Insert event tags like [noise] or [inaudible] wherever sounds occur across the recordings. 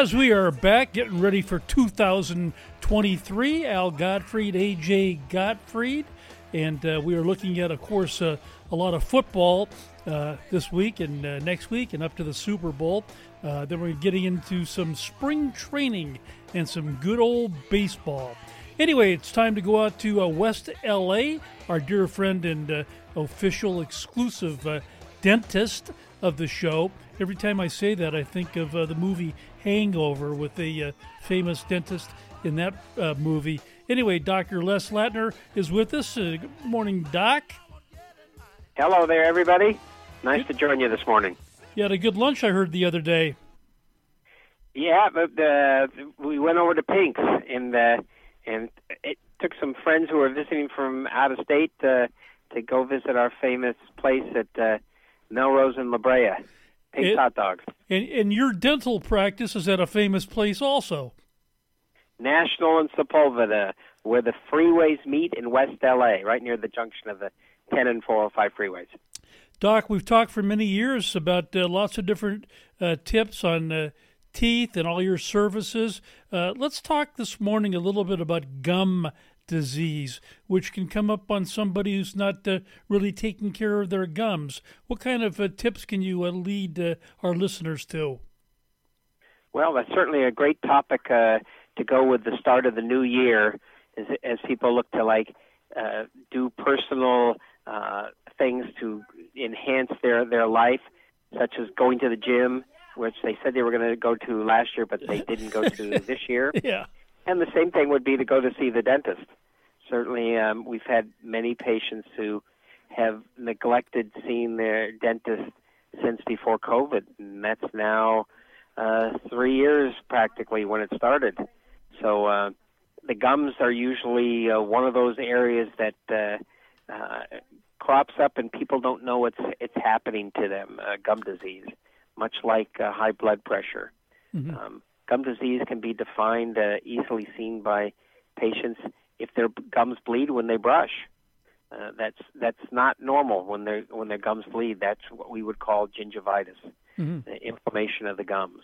As we are back getting ready for 2023, Al Gottfried, AJ Gottfried, and uh, we are looking at, of course, uh, a lot of football uh, this week and uh, next week and up to the Super Bowl. Uh, then we're getting into some spring training and some good old baseball. Anyway, it's time to go out to uh, West LA. Our dear friend and official exclusive dentist of the show. Every time I say that, I think of the movie Hangover with the uh, famous dentist in that uh, movie. Anyway, Dr. Les Latner is with us. Uh, good morning, Doc. Hello there, everybody. Nice to join you this morning. You had a good lunch, I heard the other day. Yeah, but uh, we went over to Pink's, and uh, and it took some friends who were visiting from out of state uh, to go visit our famous place at uh, Melrose and La Brea. Pink's hot dogs. And, and your dental practice is at a famous place also. National and Sepulveda, where the freeways meet in West LA, right near the junction of the 10 and 405 freeways. Doc, we've talked for many years about uh, lots of different uh, tips on uh, teeth and all your services. Uh, let's talk this morning a little bit about gum disease, which can come up on somebody who's not uh, really taking care of their gums. What kind of uh, tips can you uh, lead uh, our listeners to? Well, that's certainly a great topic uh, to go with the start of the new year, as, as people look to like uh, do personal things to enhance their their life, such as going to the gym, which they said they were going to go to last year, but they didn't go to [laughs] this year. Yeah. And the same thing would be to go to see the dentist. Certainly, um, we've had many patients who have neglected seeing their dentist since before COVID, and that's now uh, three years practically when it started. So uh, the gums are usually uh, one of those areas that uh, uh, crops up, and people don't know it's it's happening to them. Uh, gum disease, much like uh, high blood pressure. Mm-hmm. Um, Gum disease can be defined uh, easily seen by patients if their gums bleed when they brush. Uh, that's that's not normal when their when their gums bleed. That's what we would call gingivitis, mm-hmm. the inflammation of the gums.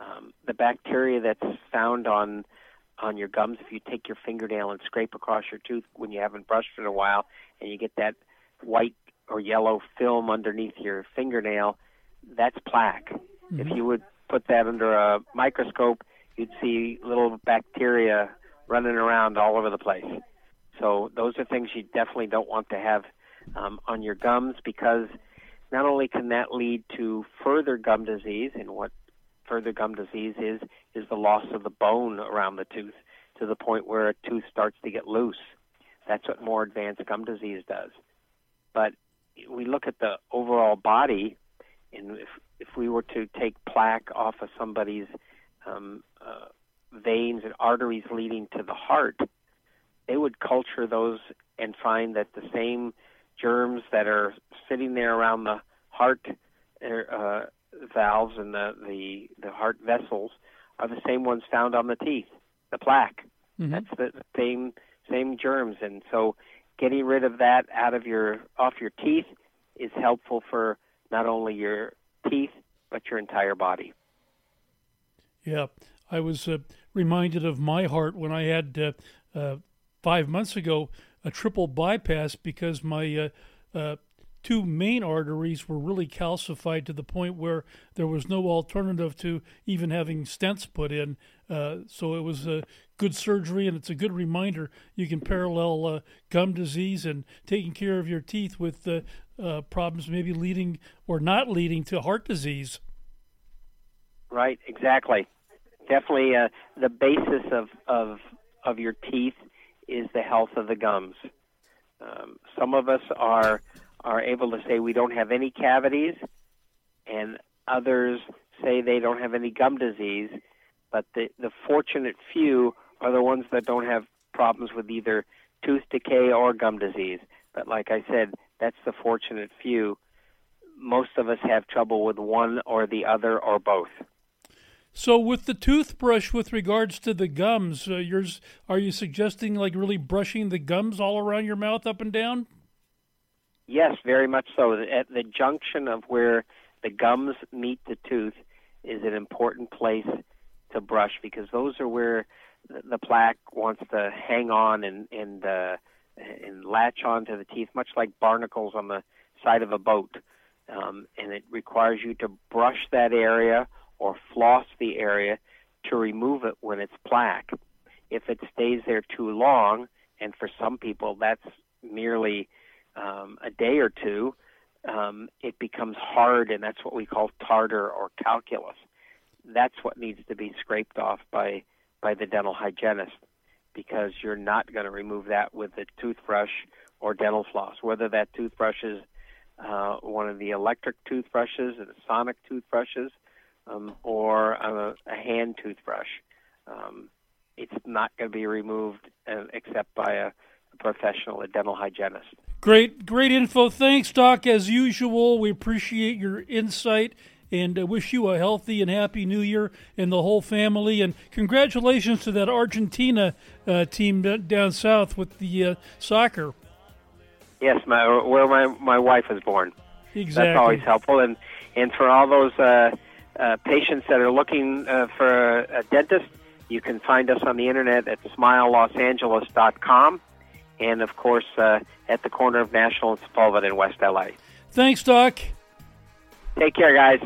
Um, the bacteria that's found on on your gums, if you take your fingernail and scrape across your tooth when you haven't brushed in a while, and you get that white or yellow film underneath your fingernail, that's plaque. Mm-hmm. If you would put that under a microscope, you'd see little bacteria running around all over the place. So those are things you definitely don't want to have um, on your gums because not only can that lead to further gum disease, and what further gum disease is, is the loss of the bone around the tooth to the point where a tooth starts to get loose. That's what more advanced gum disease does. But we look at the overall body, and if if we were to take plaque off of somebody's um, uh, veins and arteries leading to the heart, they would culture those and find that the same germs that are sitting there around the heart uh, valves and the, the the heart vessels are the same ones found on the teeth, the plaque. Mm-hmm. That's the same same germs, and so getting rid of that out of your off your teeth is helpful for not only your teeth, but your entire body. Yeah, I was uh, reminded of my heart when I had uh, uh, five months ago a triple bypass because my uh, uh, two main arteries were really calcified to the point where there was no alternative to even having stents put in. Uh, so it was a good surgery, and it's a good reminder you can parallel uh, gum disease and taking care of your teeth with uh, uh problems maybe leading or not leading to heart disease. Right, exactly. Definitely, uh, the basis of, of of your teeth is the health of the gums. Um, some of us are are able to say we don't have any cavities, and others say they don't have any gum disease. But the, the fortunate few are the ones that don't have problems with either tooth decay or gum disease. But like I said, that's the fortunate few. Most of us have trouble with one or the other or both. So, with the toothbrush, with regards to the gums, uh, yours, are you suggesting like really brushing the gums all around your mouth up and down? Yes, very much so. At the junction of where the gums meet the tooth is an important place to brush because those are where the plaque wants to hang on and and uh, and latch onto the teeth, much like barnacles on the side of a boat. Um, and it requires you to brush that area or floss the area to remove it when it's plaque. If it stays there too long, and for some people that's merely um, a day or two, um, it becomes hard, and that's what we call tartar or calculus. That's what needs to be scraped off by by the dental hygienist because you're not going to remove that with a toothbrush or dental floss. Whether that toothbrush is uh, one of the electric toothbrushes and the sonic toothbrushes, um, or a, a hand toothbrush, um, it's not going to be removed uh, except by a professional, a dental hygienist. Great, great info. Thanks, Doc. As usual, we appreciate your insight and uh, wish you a healthy and happy new year and the whole family. And congratulations to that Argentina uh, team down south with the uh, soccer. Yes, my where my my wife was born. Exactly. That's always helpful, and and for all those uh, uh, patients that are looking uh, for a, a dentist, you can find us on the internet at smilelosangeles.com, and of course uh, at the corner of National and Sepulveda in West LA. Thanks, Doc. Take care, guys.